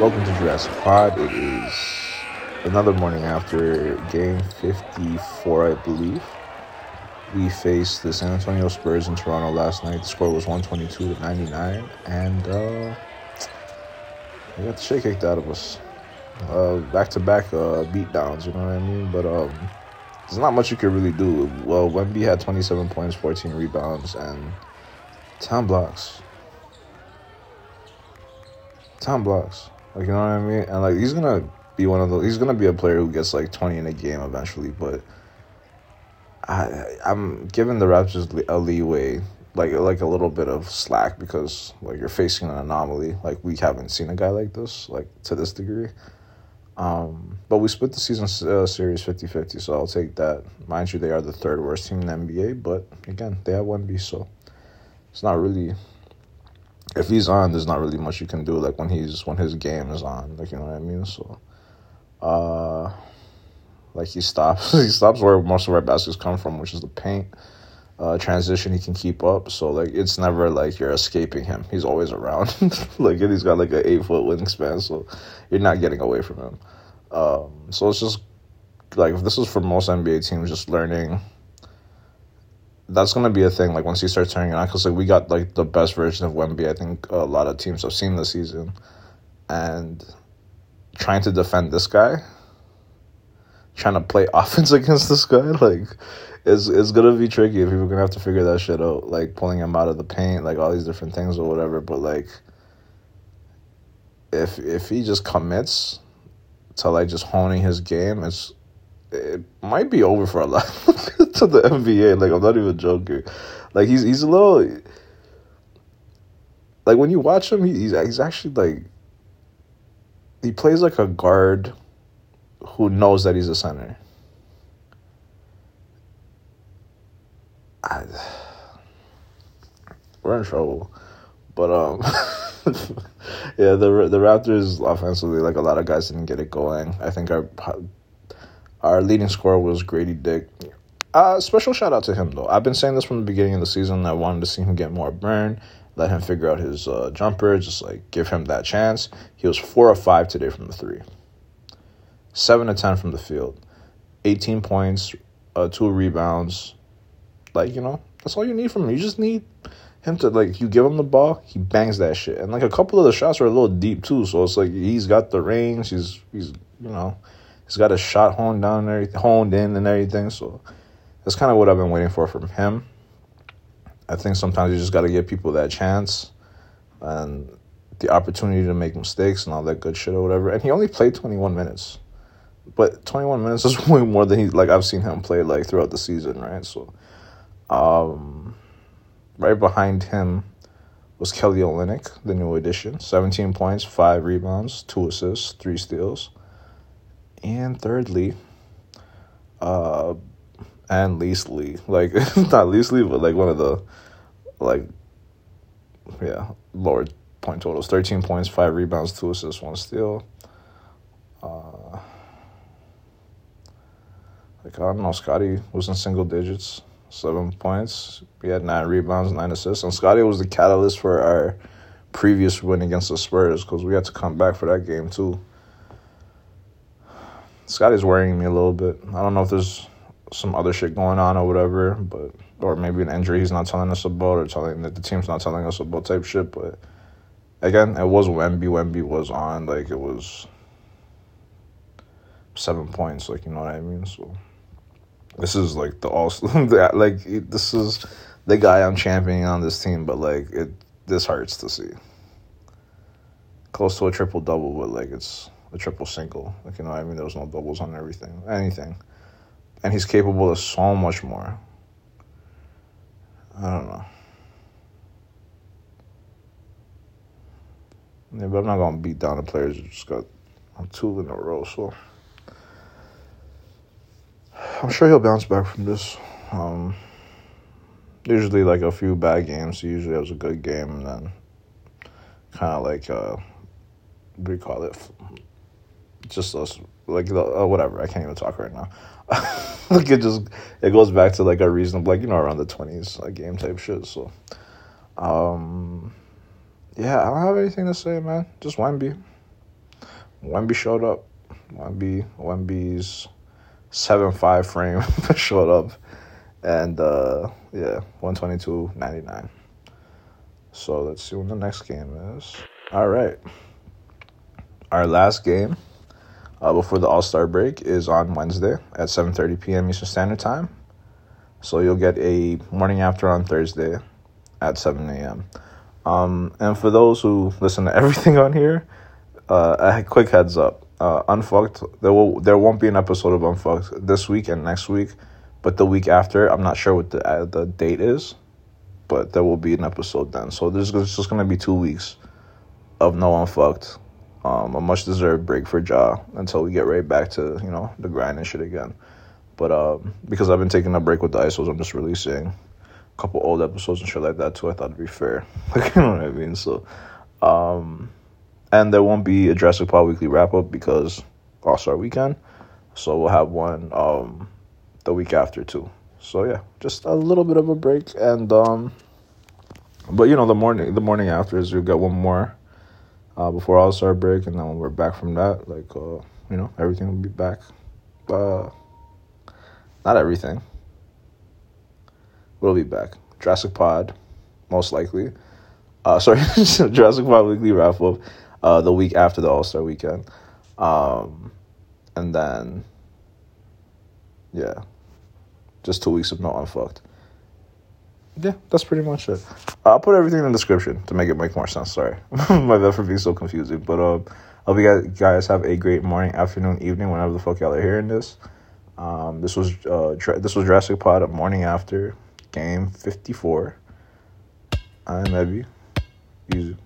Welcome to Jurassic Pod. It is another morning after game 54, I believe. We faced the San Antonio Spurs in Toronto last night. The score was 122 to 99, and uh, we got the shit kicked out of us. Back to back beatdowns, you know what I mean? But um, there's not much you could really do. Well, Wemby had 27 points, 14 rebounds, and 10 blocks. 10 blocks. Like, you know what I mean? And, like, he's to be one of those, he's to be a player who gets, like, 20 in a game eventually. But I, I'm giving the Raptors a leeway, like, like a little bit of slack because, like, you're facing an anomaly. Like, we haven't seen a guy like this, like, to this degree. Um, but we split the season uh, series 50 50, so I'll take that. Mind you, they are the third worst team in the NBA, but again, they have Wemby, so it's not really if he's on, there's not really much you can do. Like when he's when his game is on, like you know what I mean. So, uh, like he stops he stops where most of our baskets come from, which is the paint. Uh, transition he can keep up, so like it's never like you're escaping him. He's always around. like he's got like an eight foot wingspan, so you're not getting away from him. Um, so it's just like if this is for most NBA teams, just learning that's gonna be a thing. Like once he starts turning it on, because like we got like the best version of Wemby. I think a lot of teams have seen this season, and trying to defend this guy, trying to play offense against this guy, like it's it's gonna be tricky. People are gonna have to figure that shit out, like pulling him out of the paint, like all these different things or whatever. But like, if if he just commits to like just honing his game, it's it might be over for a lot to the NBA. Like I'm not even joking. Like he's he's a little like when you watch him, he's he's actually like he plays like a guard who knows that he's a center. I, we're in trouble, but um, yeah, the the Raptors offensively, like a lot of guys didn't get it going. I think our our leading scorer was Grady Dick. Uh, special shout out to him though. I've been saying this from the beginning of the season. I wanted to see him get more burn, let him figure out his uh, jumper, just like give him that chance. He was four or five today from the three, seven to ten from the field, eighteen points, uh, two rebounds. Like you know, that's all you need from him. You just need him to like you give him the ball, he bangs that shit, and like a couple of the shots are a little deep too. So it's like he's got the range. He's he's you know he's got a shot honed down and everything, honed in and everything. So that's kind of what I've been waiting for from him. I think sometimes you just got to give people that chance and the opportunity to make mistakes and all that good shit or whatever. And he only played 21 minutes. But 21 minutes is way more than he like I've seen him play like throughout the season, right? So um right behind him was Kelly Olynyk, the new addition. 17 points, 5 rebounds, 2 assists, 3 steals. And thirdly, uh and leastly, like not leastly, but like one of the like yeah, lower point totals. Thirteen points, five rebounds, two assists, one steal. Uh like I don't know, Scotty was in single digits, seven points. He had nine rebounds, nine assists. And Scotty was the catalyst for our previous win against the Spurs because we had to come back for that game too. Scotty's worrying me a little bit. I don't know if there's some other shit going on or whatever, but or maybe an injury he's not telling us about or telling that the team's not telling us about type shit. But again, it was Wemby. Wemby was on like it was seven points. Like you know what I mean. So this is like the all like this is the guy I'm championing on this team, but like it this hurts to see. Close to a triple double, but like it's a triple single. Like you know, I mean, there was no doubles on everything, anything and he's capable of so much more. I don't know. Yeah, but I'm not gonna beat down the players who just got on two in a row, so I'm sure he'll bounce back from this. Um, usually, like a few bad games, he usually has a good game, and then kind of like uh, what do you call it? Just us, like uh, whatever. I can't even talk right now. like it just it goes back to like a reasonable like you know around the twenties like game type shit. So, um, yeah, I don't have anything to say, man. Just Wemby. Wemby showed up. Wemby, Wemby's seven five frame showed up, and uh, yeah, one twenty two ninety nine. So let's see when the next game is. All right, our last game uh, before the All Star break is on Wednesday at seven thirty p.m. Eastern Standard Time. So you'll get a morning after on Thursday at seven a.m. Um, and for those who listen to everything on here, uh, a quick heads up: uh, Unfucked. There will there won't be an episode of Unfucked this week and next week, but the week after, I'm not sure what the uh, the date is, but there will be an episode then. So there's just gonna be two weeks of no Unfucked. Um, a much deserved break for Ja until we get right back to you know the grind and shit again. But um, because I've been taking a break with the ISOs, I'm just releasing a couple old episodes and shit like that too. I thought it'd be fair. Like you know what I mean? So, um, and there won't be a Jurassic Pod weekly wrap up because All Star Weekend. So we'll have one um, the week after too. So yeah, just a little bit of a break and um, but you know the morning the morning after is you'll get one more uh, before All Star break, and then when we're back from that, like uh, you know everything will be back. Uh, not everything. We'll be back. Jurassic Pod, most likely. Uh, sorry, Jurassic Pod weekly wrap up uh, the week after the All Star weekend, um, and then yeah, just two weeks of no unfucked. Yeah, that's pretty much it. I'll put everything in the description to make it make more sense. Sorry, my bad for being so confusing. But um, I hope you guys have a great morning, afternoon, evening, whenever the fuck y'all are hearing this. Um, this was uh, this was Jurassic Pod morning after game fifty four. I'm Ebby. Easy.